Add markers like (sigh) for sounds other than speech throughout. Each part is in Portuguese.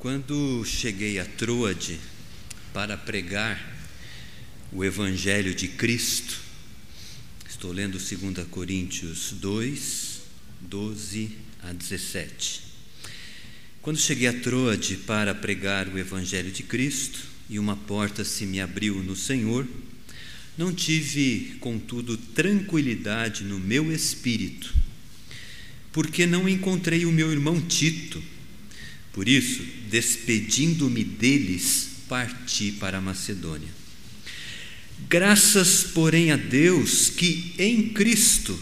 Quando cheguei a Troade para pregar o Evangelho de Cristo, estou lendo 2 Coríntios 2, 12 a 17. Quando cheguei a Troade para pregar o Evangelho de Cristo e uma porta se me abriu no Senhor, não tive, contudo, tranquilidade no meu espírito, porque não encontrei o meu irmão Tito. Por isso, despedindo-me deles, parti para Macedônia. Graças, porém, a Deus que em Cristo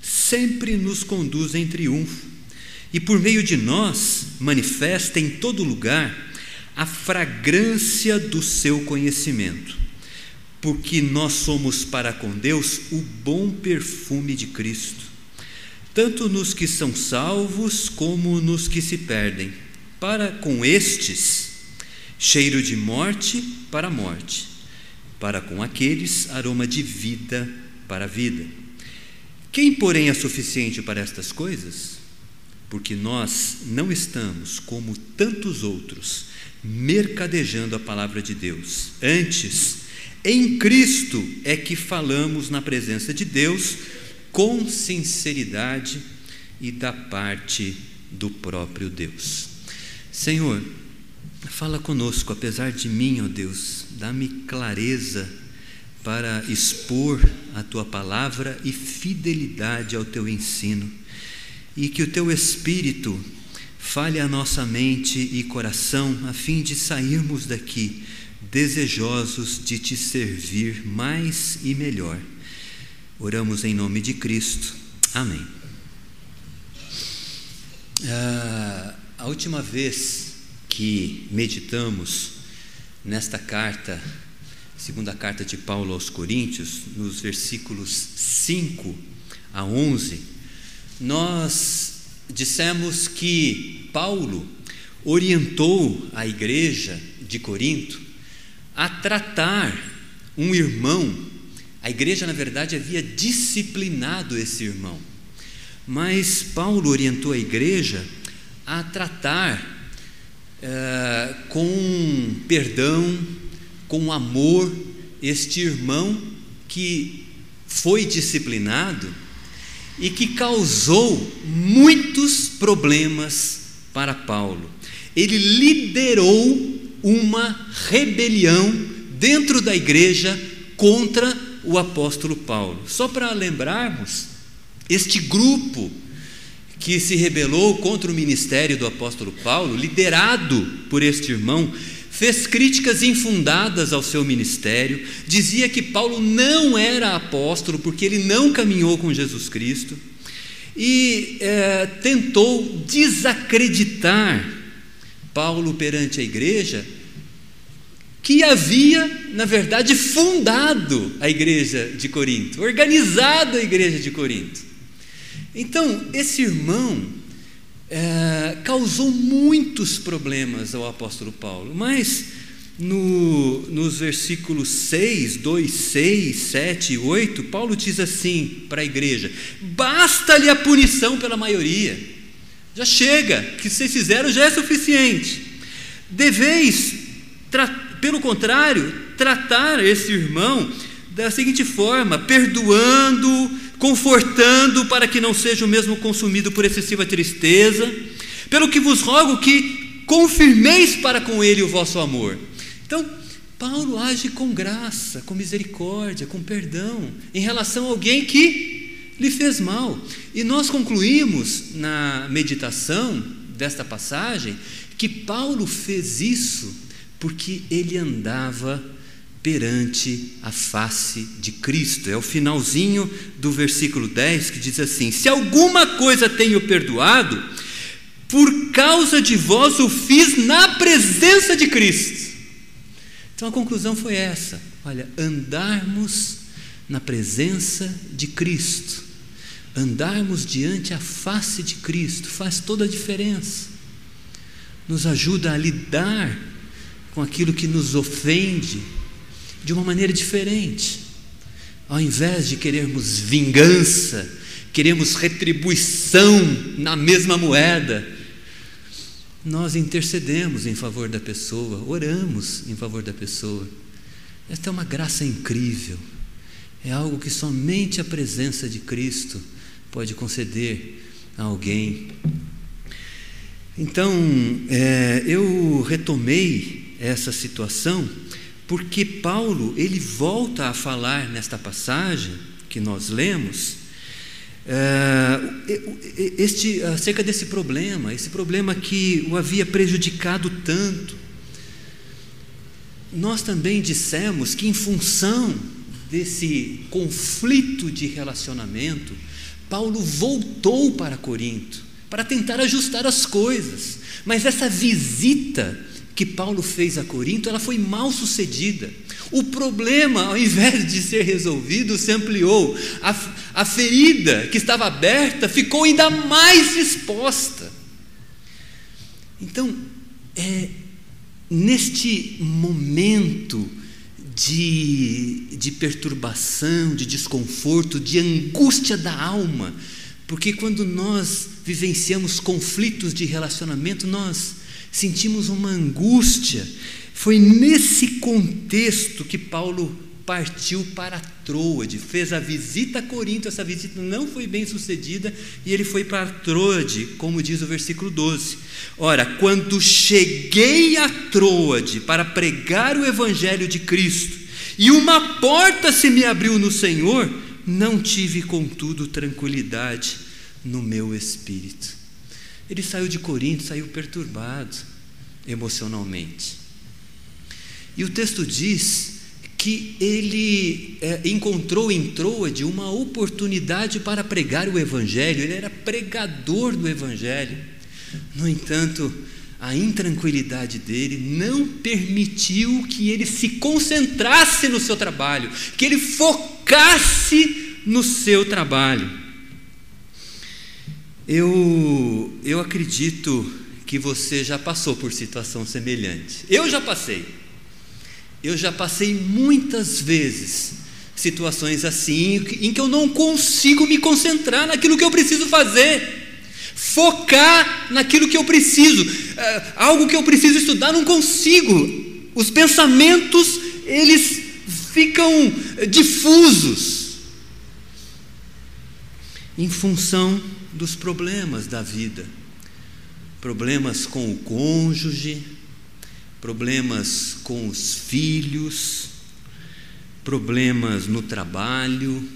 sempre nos conduz em triunfo e por meio de nós manifesta em todo lugar a fragrância do seu conhecimento, porque nós somos para com Deus o bom perfume de Cristo, tanto nos que são salvos como nos que se perdem. Para com estes, cheiro de morte para morte, para com aqueles, aroma de vida para vida. Quem, porém, é suficiente para estas coisas? Porque nós não estamos, como tantos outros, mercadejando a palavra de Deus. Antes, em Cristo é que falamos na presença de Deus com sinceridade e da parte do próprio Deus. Senhor, fala conosco, apesar de mim, ó Deus, dá-me clareza para expor a tua palavra e fidelidade ao teu ensino, e que o teu Espírito fale a nossa mente e coração, a fim de sairmos daqui desejosos de te servir mais e melhor. Oramos em nome de Cristo. Amém. Ah, a última vez que meditamos nesta carta, segunda carta de Paulo aos Coríntios, nos versículos 5 a 11, nós dissemos que Paulo orientou a igreja de Corinto a tratar um irmão. A igreja, na verdade, havia disciplinado esse irmão, mas Paulo orientou a igreja a tratar uh, com perdão, com amor, este irmão que foi disciplinado e que causou muitos problemas para Paulo. Ele liderou uma rebelião dentro da igreja contra o apóstolo Paulo. Só para lembrarmos, este grupo que se rebelou contra o ministério do apóstolo Paulo, liderado por este irmão, fez críticas infundadas ao seu ministério, dizia que Paulo não era apóstolo porque ele não caminhou com Jesus Cristo e é, tentou desacreditar Paulo perante a igreja, que havia, na verdade, fundado a igreja de Corinto, organizado a igreja de Corinto. Então, esse irmão é, causou muitos problemas ao apóstolo Paulo, mas no, nos versículos 6, 2, 6, 7 e 8, Paulo diz assim para a igreja: basta-lhe a punição pela maioria, já chega, o que vocês fizeram já é suficiente. Deveis, pelo contrário, tratar esse irmão da seguinte forma: perdoando, confortando para que não seja o mesmo consumido por excessiva tristeza, pelo que vos rogo que confirmeis para com ele o vosso amor. Então, Paulo age com graça, com misericórdia, com perdão em relação a alguém que lhe fez mal. E nós concluímos na meditação desta passagem que Paulo fez isso porque ele andava perante a face de Cristo. É o finalzinho do versículo 10 que diz assim: Se alguma coisa tenho perdoado, por causa de vós o fiz na presença de Cristo. Então a conclusão foi essa: olha, andarmos na presença de Cristo, andarmos diante a face de Cristo, faz toda a diferença, nos ajuda a lidar com aquilo que nos ofende, de uma maneira diferente. Ao invés de querermos vingança, queremos retribuição na mesma moeda. nós intercedemos em favor da pessoa, oramos em favor da pessoa. Esta é uma graça incrível, é algo que somente a presença de Cristo pode conceder a alguém. Então, é, eu retomei essa situação porque Paulo ele volta a falar nesta passagem que nós lemos é, este, acerca desse problema, esse problema que o havia prejudicado tanto. Nós também dissemos que, em função desse conflito de relacionamento, Paulo voltou para Corinto para tentar ajustar as coisas, mas essa visita que Paulo fez a Corinto, ela foi mal sucedida. O problema, ao invés de ser resolvido, se ampliou. A, a ferida que estava aberta ficou ainda mais exposta. Então, é, neste momento de, de perturbação, de desconforto, de angústia da alma, porque quando nós vivenciamos conflitos de relacionamento, nós sentimos uma angústia. Foi nesse contexto que Paulo partiu para Troade, fez a visita a Corinto, essa visita não foi bem sucedida e ele foi para Troade, como diz o versículo 12. Ora, quando cheguei a Troade para pregar o evangelho de Cristo, e uma porta se me abriu no Senhor, não tive contudo tranquilidade no meu espírito. Ele saiu de Corinto, saiu perturbado emocionalmente. E o texto diz que ele é, encontrou em Troade uma oportunidade para pregar o Evangelho, ele era pregador do Evangelho. No entanto, a intranquilidade dele não permitiu que ele se concentrasse no seu trabalho, que ele focasse no seu trabalho. Eu, eu acredito que você já passou por situação semelhante. Eu já passei. Eu já passei muitas vezes situações assim em que eu não consigo me concentrar naquilo que eu preciso fazer. Focar naquilo que eu preciso, é, algo que eu preciso estudar, não consigo. Os pensamentos, eles ficam difusos em função dos problemas da vida. Problemas com o cônjuge, problemas com os filhos, problemas no trabalho,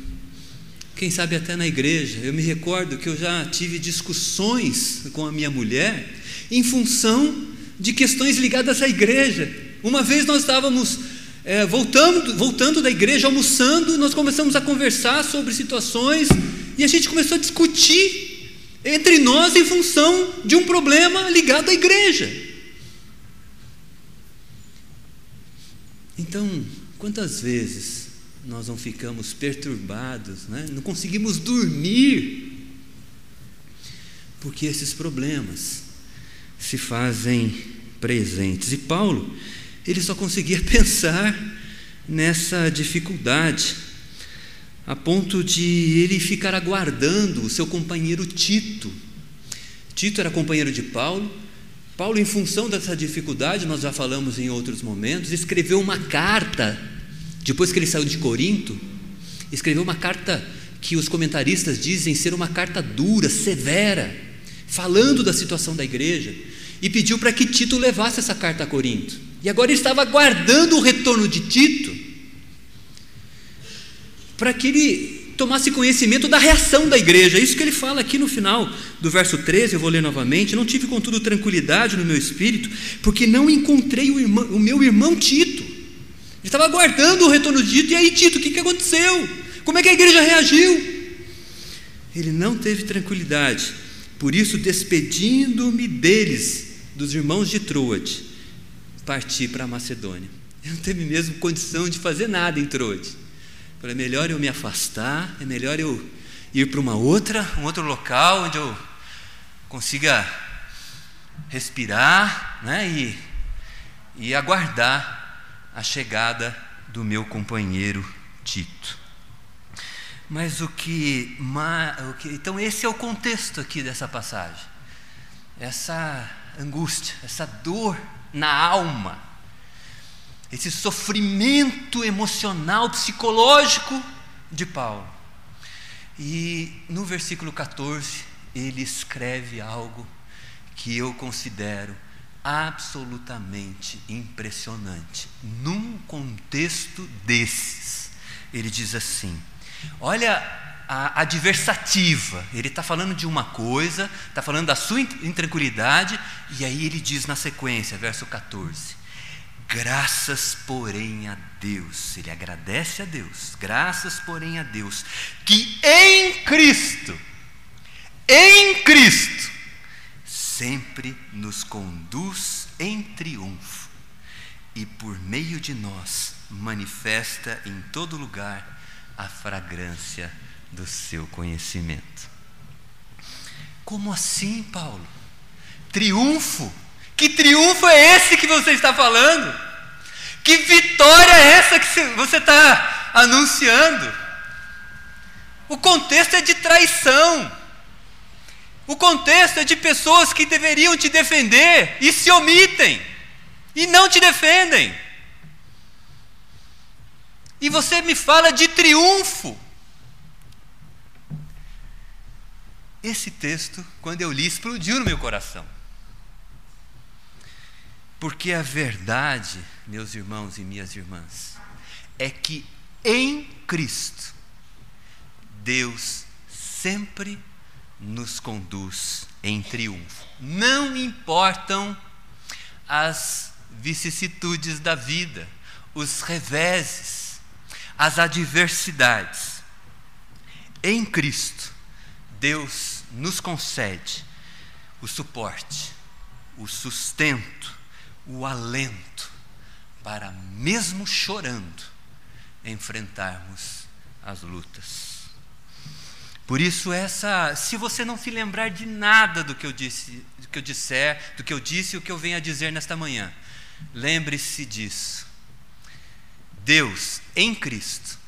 quem sabe até na igreja. Eu me recordo que eu já tive discussões com a minha mulher em função de questões ligadas à igreja. Uma vez nós estávamos é, voltando, voltando da igreja, almoçando, nós começamos a conversar sobre situações e a gente começou a discutir entre nós em função de um problema ligado à igreja. Então, quantas vezes nós não ficamos perturbados, né? não conseguimos dormir, porque esses problemas se fazem presentes. E Paulo, ele só conseguia (laughs) pensar nessa dificuldade a ponto de ele ficar aguardando o seu companheiro Tito. Tito era companheiro de Paulo. Paulo, em função dessa dificuldade, nós já falamos em outros momentos, escreveu uma carta, depois que ele saiu de Corinto, escreveu uma carta que os comentaristas dizem ser uma carta dura, severa, falando da situação da igreja, e pediu para que Tito levasse essa carta a Corinto. E agora ele estava aguardando o retorno de Tito para que ele tomasse conhecimento da reação da igreja. É isso que ele fala aqui no final do verso 13, eu vou ler novamente. Não tive, contudo, tranquilidade no meu espírito, porque não encontrei o, irmão, o meu irmão Tito. Ele estava aguardando o retorno de Tito. E aí, Tito, o que, que aconteceu? Como é que a igreja reagiu? Ele não teve tranquilidade. Por isso, despedindo-me deles, dos irmãos de Troade, parti para a Macedônia. Ele não teve mesmo condição de fazer nada em Troade. Falei, é melhor eu me afastar, é melhor eu ir para uma outra, um outro local onde eu consiga respirar né, e, e aguardar a chegada do meu companheiro Tito. Mas o que, o que. Então, esse é o contexto aqui dessa passagem. Essa angústia, essa dor na alma, esse sofrimento emocional, psicológico de Paulo. E no versículo 14, ele escreve algo que eu considero absolutamente impressionante. Num contexto desses, ele diz assim: olha a adversativa, ele está falando de uma coisa, está falando da sua intranquilidade, e aí ele diz na sequência, verso 14: Graças, porém, a Deus, ele agradece a Deus, graças, porém, a Deus, que em Cristo, em Cristo, sempre nos conduz em triunfo e por meio de nós manifesta em todo lugar a fragrância do seu conhecimento. Como assim, Paulo? Triunfo? Que triunfo é esse que você está falando? Que vitória é essa que você está anunciando? O contexto é de traição. O contexto é de pessoas que deveriam te defender e se omitem e não te defendem. E você me fala de triunfo. Esse texto, quando eu li, explodiu no meu coração. Porque a verdade, meus irmãos e minhas irmãs, é que em Cristo, Deus sempre nos conduz em triunfo. Não importam as vicissitudes da vida, os reveses, as adversidades. Em Cristo, Deus nos concede o suporte, o sustento, o alento para, mesmo chorando, enfrentarmos as lutas. Por isso essa, se você não se lembrar de nada do que eu disse, do que eu disser, do que eu disse e o que eu venho a dizer nesta manhã, lembre-se disso. Deus em Cristo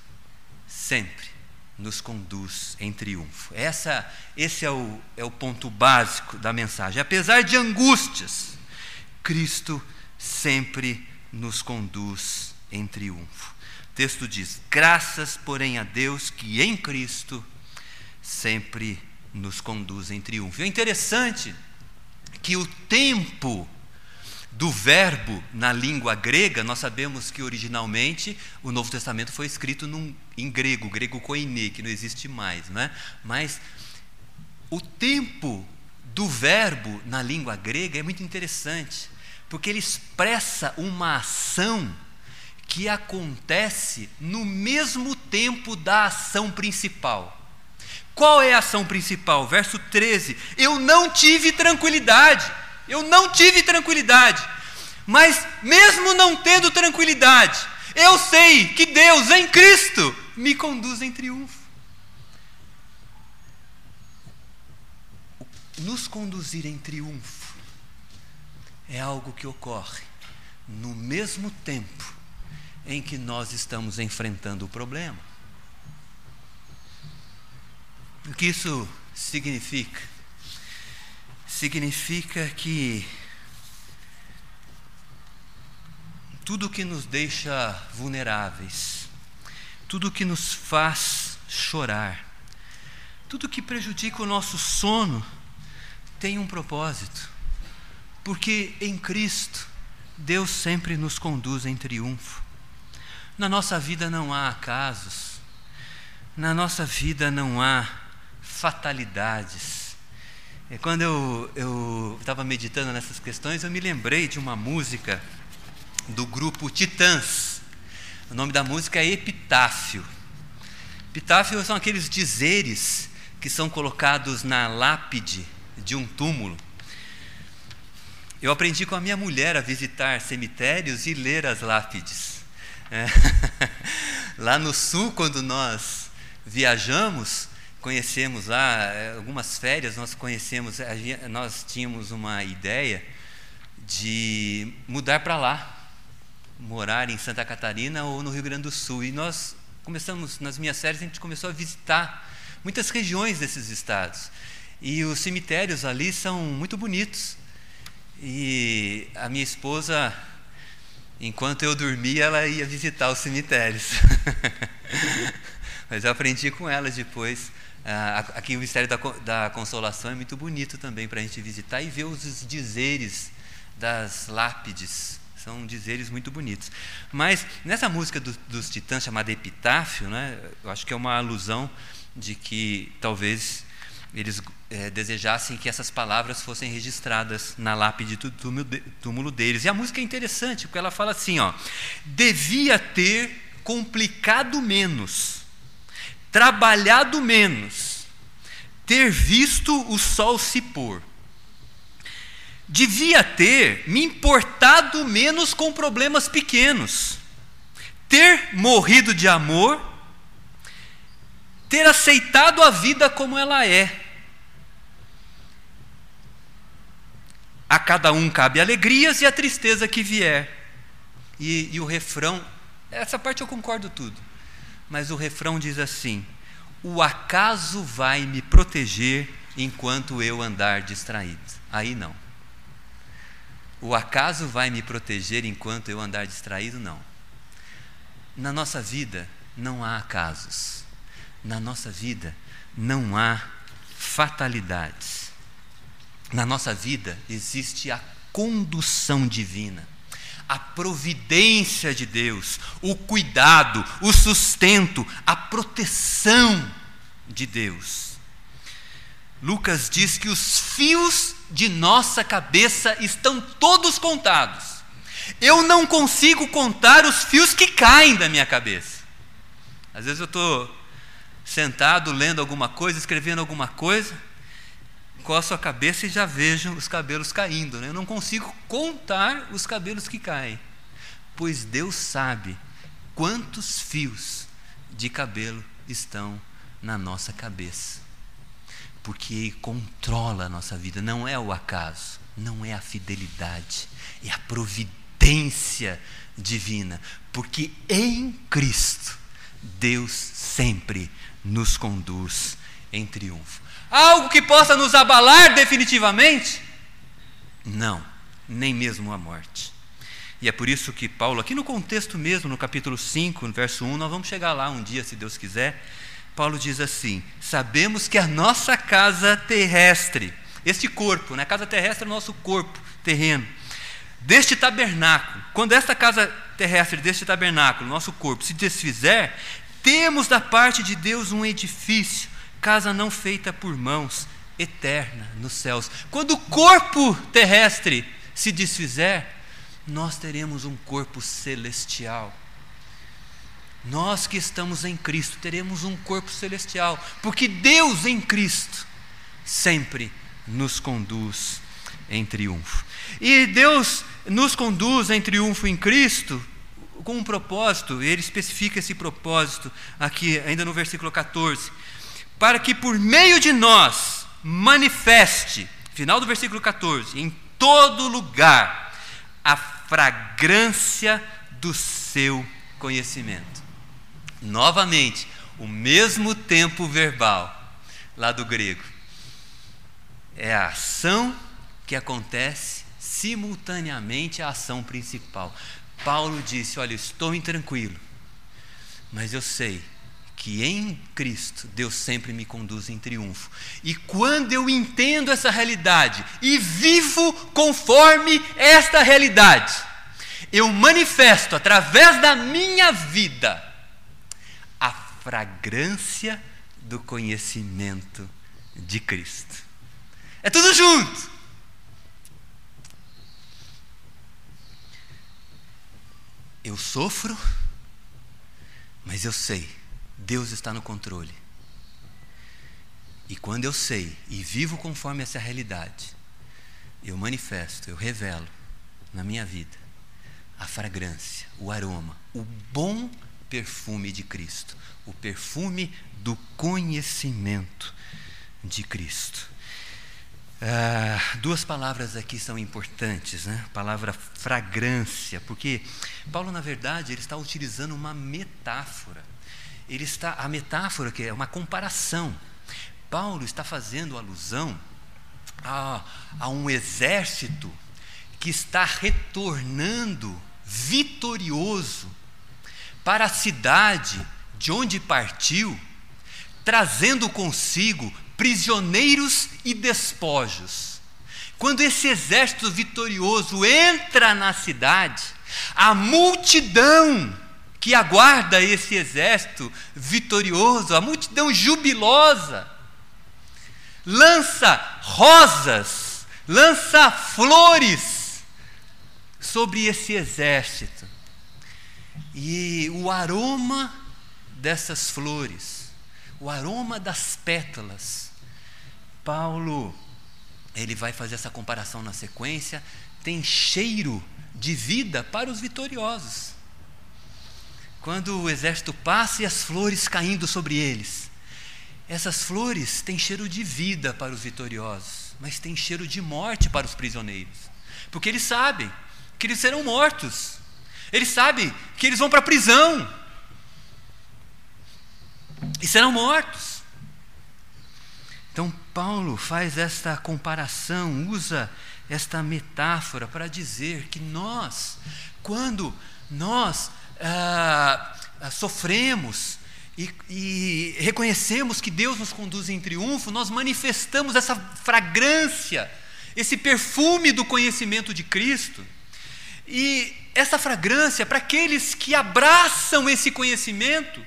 sempre nos conduz em triunfo. Essa, esse é o, é o ponto básico da mensagem. Apesar de angústias, Cristo sempre nos conduz em triunfo. O texto diz: graças, porém, a Deus que em Cristo sempre nos conduz em triunfo. É interessante que o tempo do verbo na língua grega, nós sabemos que originalmente o Novo Testamento foi escrito num, em grego, grego koine, que não existe mais, né? mas o tempo do verbo na língua grega é muito interessante, porque ele expressa uma ação que acontece no mesmo tempo da ação principal. Qual é a ação principal? Verso 13: Eu não tive tranquilidade, eu não tive tranquilidade, mas mesmo não tendo tranquilidade, eu sei que Deus em Cristo me conduz em triunfo. Nos conduzir em triunfo é algo que ocorre no mesmo tempo em que nós estamos enfrentando o problema. O que isso significa? Significa que tudo que nos deixa vulneráveis, tudo que nos faz chorar, tudo que prejudica o nosso sono, tem um propósito. Porque em Cristo, Deus sempre nos conduz em triunfo. Na nossa vida não há acasos, na nossa vida não há fatalidades. E quando eu estava meditando nessas questões, eu me lembrei de uma música do grupo Titãs. O nome da música é Epitáfio. Epitáfio são aqueles dizeres que são colocados na lápide de um túmulo. Eu aprendi com a minha mulher a visitar cemitérios e ler as lápides. É. (laughs) Lá no sul, quando nós viajamos, conhecemos lá, eh, algumas férias nós conhecemos, nós tínhamos uma ideia de mudar para lá, morar em Santa Catarina ou no Rio Grande do Sul. E nós começamos, nas minhas férias, a gente começou a visitar muitas regiões desses estados. E os cemitérios ali são muito bonitos. E a minha esposa, enquanto eu dormia, ela ia visitar os cemitérios. (laughs) Mas eu aprendi com ela depois. Ah, aqui o Mistério da, da Consolação é muito bonito também para a gente visitar e ver os dizeres das lápides. São dizeres muito bonitos. Mas nessa música do, dos Titãs chamada Epitáfio, né, eu acho que é uma alusão de que talvez eles é, desejassem que essas palavras fossem registradas na lápide do túmulo deles. E a música é interessante, porque ela fala assim: ó, devia ter complicado menos trabalhado menos, ter visto o sol se pôr. Devia ter me importado menos com problemas pequenos, ter morrido de amor, ter aceitado a vida como ela é. A cada um cabe alegrias e a tristeza que vier. E, e o refrão, essa parte eu concordo tudo mas o refrão diz assim: O acaso vai me proteger enquanto eu andar distraído. Aí não. O acaso vai me proteger enquanto eu andar distraído? Não. Na nossa vida não há acasos. Na nossa vida não há fatalidades. Na nossa vida existe a condução divina a providência de Deus, o cuidado, o sustento, a proteção de Deus. Lucas diz que os fios de nossa cabeça estão todos contados. Eu não consigo contar os fios que caem da minha cabeça. Às vezes eu estou sentado lendo alguma coisa, escrevendo alguma coisa, coço a cabeça e já vejo os cabelos caindo. Né? Eu não consigo contar os cabelos que caem, pois Deus sabe quantos fios de cabelo estão na nossa cabeça. Porque Ele controla a nossa vida, não é o acaso, não é a fidelidade, é a providência divina. Porque em Cristo, Deus sempre nos conduz em triunfo. Algo que possa nos abalar definitivamente? Não, nem mesmo a morte. E é por isso que Paulo, aqui no contexto mesmo, no capítulo 5, no verso 1, nós vamos chegar lá um dia, se Deus quiser. Paulo diz assim: Sabemos que a nossa casa terrestre, este corpo, né, a casa terrestre é o nosso corpo terreno, deste tabernáculo, quando esta casa terrestre deste tabernáculo, nosso corpo, se desfizer, temos da parte de Deus um edifício casa não feita por mãos, eterna nos céus. Quando o corpo terrestre se desfizer, nós teremos um corpo celestial. Nós que estamos em Cristo teremos um corpo celestial, porque Deus em Cristo sempre nos conduz em triunfo. E Deus nos conduz em triunfo em Cristo com um propósito, ele especifica esse propósito aqui, ainda no versículo 14 para que por meio de nós manifeste, final do versículo 14, em todo lugar, a fragrância do seu conhecimento. Novamente, o mesmo tempo verbal, lá do grego. É a ação que acontece simultaneamente à ação principal. Paulo disse: Olha, estou intranquilo, mas eu sei que em Cristo Deus sempre me conduz em triunfo. E quando eu entendo essa realidade e vivo conforme esta realidade, eu manifesto através da minha vida a fragrância do conhecimento de Cristo. É tudo junto. Eu sofro, mas eu sei Deus está no controle. E quando eu sei e vivo conforme essa realidade, eu manifesto, eu revelo na minha vida a fragrância, o aroma, o bom perfume de Cristo, o perfume do conhecimento de Cristo. Ah, duas palavras aqui são importantes, né? A palavra fragrância, porque Paulo, na verdade, ele está utilizando uma metáfora ele está a metáfora que é uma comparação. Paulo está fazendo alusão a, a um exército que está retornando vitorioso para a cidade de onde partiu, trazendo consigo prisioneiros e despojos. Quando esse exército vitorioso entra na cidade, a multidão que aguarda esse exército vitorioso, a multidão jubilosa, lança rosas, lança flores sobre esse exército. E o aroma dessas flores, o aroma das pétalas, Paulo, ele vai fazer essa comparação na sequência, tem cheiro de vida para os vitoriosos. Quando o exército passa e as flores caindo sobre eles, essas flores têm cheiro de vida para os vitoriosos, mas têm cheiro de morte para os prisioneiros, porque eles sabem que eles serão mortos, eles sabem que eles vão para a prisão e serão mortos. Então, Paulo faz esta comparação, usa esta metáfora para dizer que nós, quando nós ah, sofremos e, e reconhecemos que Deus nos conduz em triunfo, nós manifestamos essa fragrância, esse perfume do conhecimento de Cristo. E essa fragrância, para aqueles que abraçam esse conhecimento,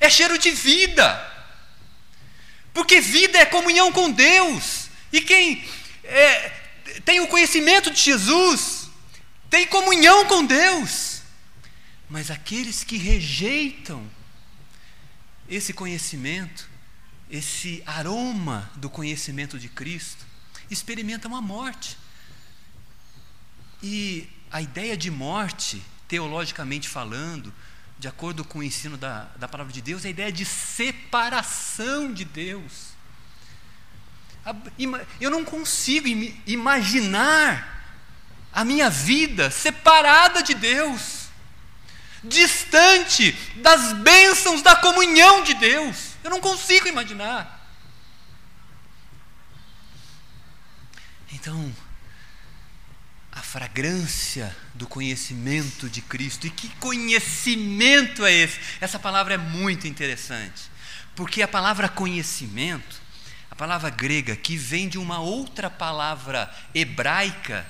é cheiro de vida. Porque vida é comunhão com Deus. E quem é, tem o conhecimento de Jesus tem comunhão com Deus. Mas aqueles que rejeitam esse conhecimento, esse aroma do conhecimento de Cristo, experimentam a morte. E a ideia de morte, teologicamente falando, de acordo com o ensino da, da palavra de Deus, a ideia de separação de Deus. Eu não consigo imaginar a minha vida separada de Deus, distante das bênçãos da comunhão de Deus. Eu não consigo imaginar. Então, a fragrância do conhecimento de Cristo. E que conhecimento é esse? Essa palavra é muito interessante, porque a palavra conhecimento, a palavra grega, que vem de uma outra palavra hebraica,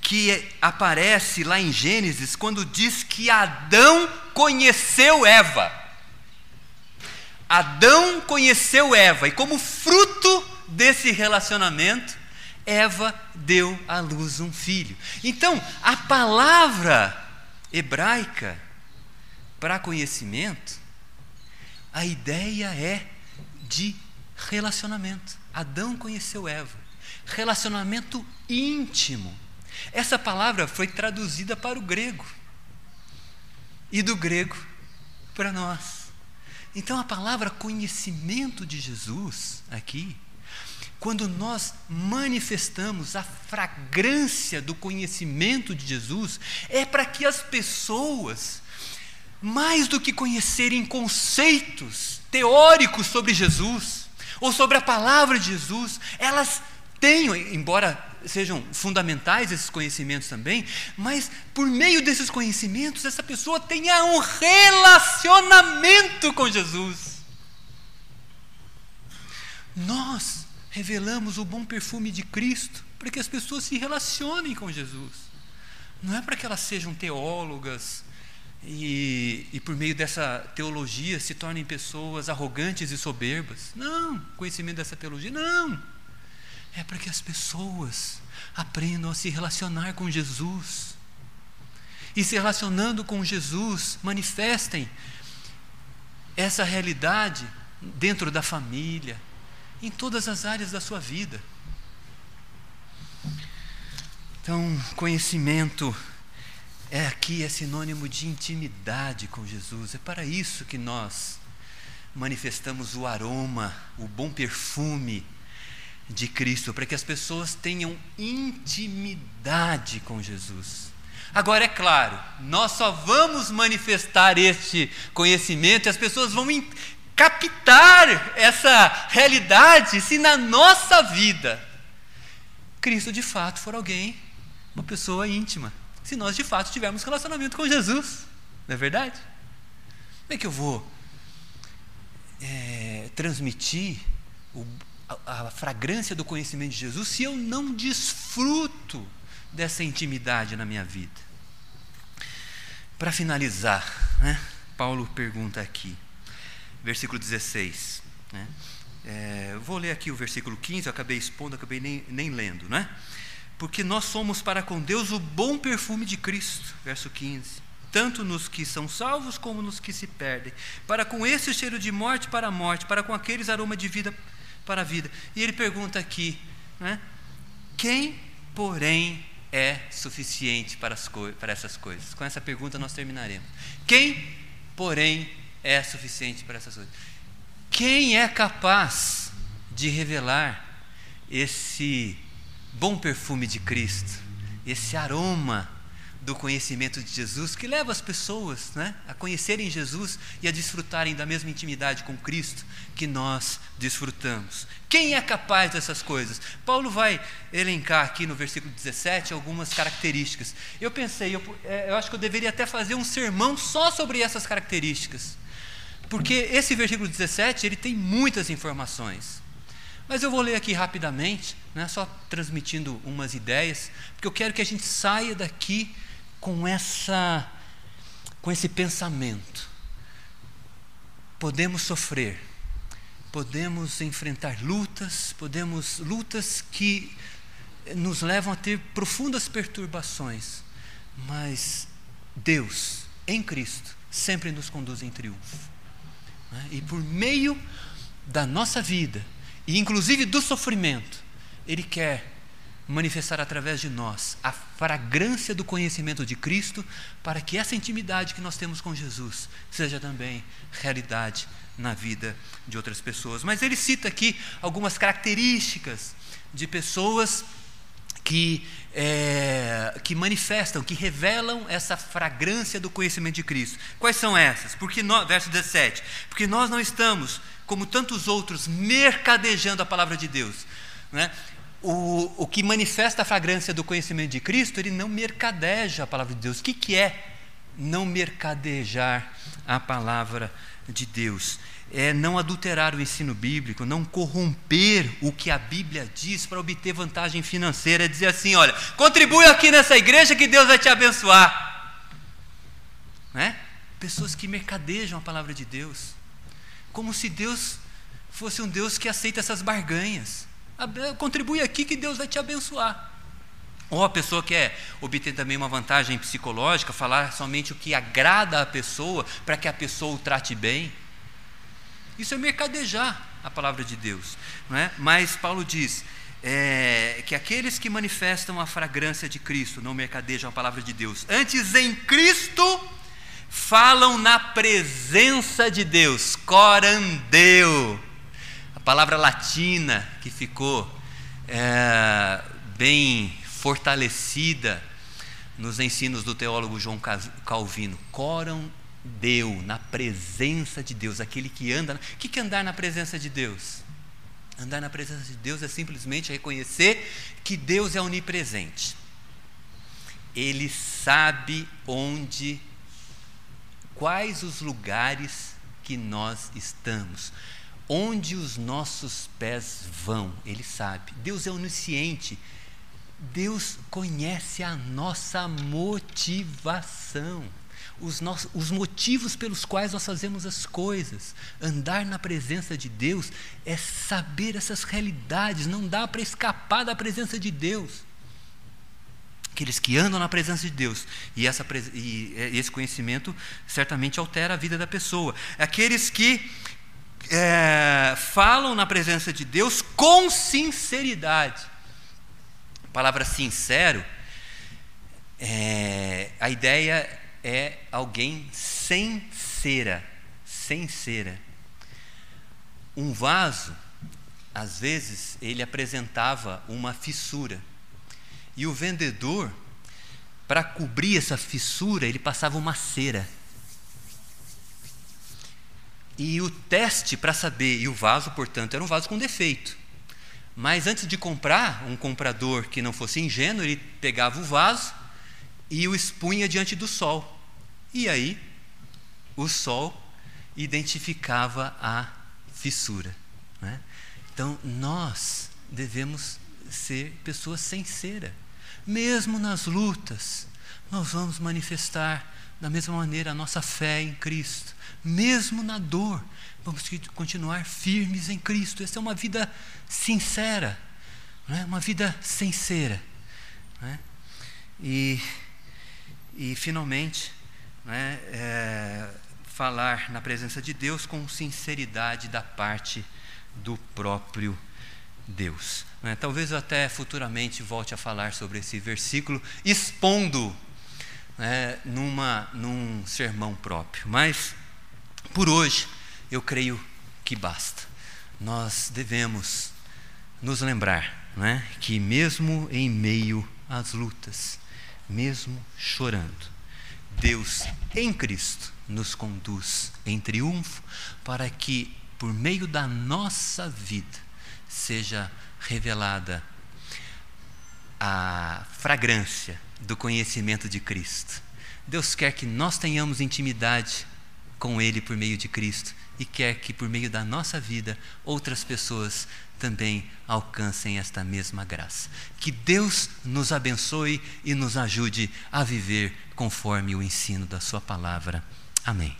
que aparece lá em Gênesis, quando diz que Adão conheceu Eva. Adão conheceu Eva, e como fruto desse relacionamento, Eva deu à luz um filho. Então, a palavra hebraica para conhecimento, a ideia é de relacionamento. Adão conheceu Eva. Relacionamento íntimo. Essa palavra foi traduzida para o grego. E do grego para nós. Então a palavra conhecimento de Jesus aqui quando nós manifestamos a fragrância do conhecimento de Jesus, é para que as pessoas, mais do que conhecerem conceitos teóricos sobre Jesus, ou sobre a palavra de Jesus, elas tenham, embora sejam fundamentais esses conhecimentos também, mas por meio desses conhecimentos, essa pessoa tenha um relacionamento com Jesus. Nós revelamos o bom perfume de Cristo para que as pessoas se relacionem com Jesus. Não é para que elas sejam teólogas e, e por meio dessa teologia se tornem pessoas arrogantes e soberbas. Não, conhecimento dessa teologia, não. É para que as pessoas aprendam a se relacionar com Jesus. E se relacionando com Jesus, manifestem essa realidade dentro da família, em todas as áreas da sua vida. Então, conhecimento é aqui é sinônimo de intimidade com Jesus. É para isso que nós manifestamos o aroma, o bom perfume de Cristo, para que as pessoas tenham intimidade com Jesus. Agora, é claro, nós só vamos manifestar este conhecimento e as pessoas vão captar essa realidade se na nossa vida Cristo de fato for alguém uma pessoa íntima, se nós de fato tivermos relacionamento com Jesus, não é verdade? Como é que eu vou é, transmitir o, a, a fragrância do conhecimento de Jesus se eu não desfruto dessa intimidade na minha vida? Para finalizar, né, Paulo pergunta aqui, versículo 16. Né, é, vou ler aqui o versículo 15, eu acabei expondo, acabei nem, nem lendo, né? Porque nós somos para com Deus o bom perfume de Cristo, verso 15. Tanto nos que são salvos como nos que se perdem. Para com esse cheiro de morte para a morte, para com aqueles aroma de vida para a vida. E ele pergunta aqui, né? Quem, porém, é suficiente para, as para essas coisas? Com essa pergunta nós terminaremos. Quem, porém, é suficiente para essas coisas? Quem é capaz de revelar esse bom perfume de Cristo, esse aroma do conhecimento de Jesus que leva as pessoas né, a conhecerem Jesus e a desfrutarem da mesma intimidade com Cristo que nós desfrutamos. Quem é capaz dessas coisas? Paulo vai elencar aqui no versículo 17 algumas características. Eu pensei, eu, é, eu acho que eu deveria até fazer um sermão só sobre essas características. Porque esse versículo 17, ele tem muitas informações. Mas eu vou ler aqui rapidamente, né, só transmitindo umas ideias, porque eu quero que a gente saia daqui com essa com esse pensamento. Podemos sofrer, podemos enfrentar lutas, podemos lutas que nos levam a ter profundas perturbações, mas Deus em Cristo sempre nos conduz em triunfo. Né? E por meio da nossa vida, e inclusive do sofrimento, Ele quer manifestar através de nós a fragrância do conhecimento de Cristo, para que essa intimidade que nós temos com Jesus seja também realidade na vida de outras pessoas. Mas ele cita aqui algumas características de pessoas que, é, que manifestam, que revelam essa fragrância do conhecimento de Cristo. Quais são essas? Porque nós, verso 17: Porque nós não estamos, como tantos outros, mercadejando a palavra de Deus. Né? O, o que manifesta a fragrância do conhecimento de Cristo, ele não mercadeja a palavra de Deus. O que, que é não mercadejar a palavra de Deus? é não adulterar o ensino bíblico, não corromper o que a Bíblia diz para obter vantagem financeira, é dizer assim: olha, contribui aqui nessa igreja que Deus vai te abençoar. Né? Pessoas que mercadejam a palavra de Deus, como se Deus fosse um Deus que aceita essas barganhas. Contribui aqui que Deus vai te abençoar. Ou a pessoa quer obter também uma vantagem psicológica, falar somente o que agrada a pessoa, para que a pessoa o trate bem. Isso é mercadejar a palavra de Deus. Não é? Mas Paulo diz é, que aqueles que manifestam a fragrância de Cristo não mercadejam a palavra de Deus. Antes em Cristo falam na presença de Deus. Corandeu. A palavra latina que ficou é, bem fortalecida nos ensinos do teólogo João Calvino. Coram deu, na presença de Deus, aquele que anda. O que é andar na presença de Deus? Andar na presença de Deus é simplesmente reconhecer que Deus é onipresente. Ele sabe onde, quais os lugares que nós estamos, onde os nossos pés vão, Ele sabe. Deus é onisciente. Deus conhece a nossa motivação os, nossos, os motivos pelos quais nós fazemos as coisas. Andar na presença de Deus é saber essas realidades, não dá para escapar da presença de Deus. Aqueles que andam na presença de Deus, e, essa, e esse conhecimento certamente altera a vida da pessoa. Aqueles que é, falam na presença de Deus com sinceridade. Palavra sincero, é, a ideia é alguém sem cera, sem cera. Um vaso, às vezes, ele apresentava uma fissura. E o vendedor, para cobrir essa fissura, ele passava uma cera. E o teste para saber, e o vaso, portanto, era um vaso com defeito. Mas antes de comprar, um comprador que não fosse ingênuo, ele pegava o vaso e o expunha diante do sol. E aí, o sol identificava a fissura. Né? Então, nós devemos ser pessoas sinceras. Mesmo nas lutas, nós vamos manifestar da mesma maneira a nossa fé em Cristo. Mesmo na dor, vamos continuar firmes em Cristo. Essa é uma vida sincera, é? uma vida sincera. É? E, e, finalmente, é? é, falar na presença de Deus com sinceridade da parte do próprio Deus. É? Talvez eu até futuramente volte a falar sobre esse versículo, expondo né, numa, num sermão próprio. Mas, por hoje, eu creio que basta. Nós devemos nos lembrar né, que, mesmo em meio às lutas, mesmo chorando, Deus em Cristo nos conduz em triunfo para que, por meio da nossa vida, seja revelada a fragrância do conhecimento de Cristo. Deus quer que nós tenhamos intimidade com Ele por meio de Cristo e quer que por meio da nossa vida outras pessoas também alcancem esta mesma graça. Que Deus nos abençoe e nos ajude a viver conforme o ensino da Sua palavra. Amém.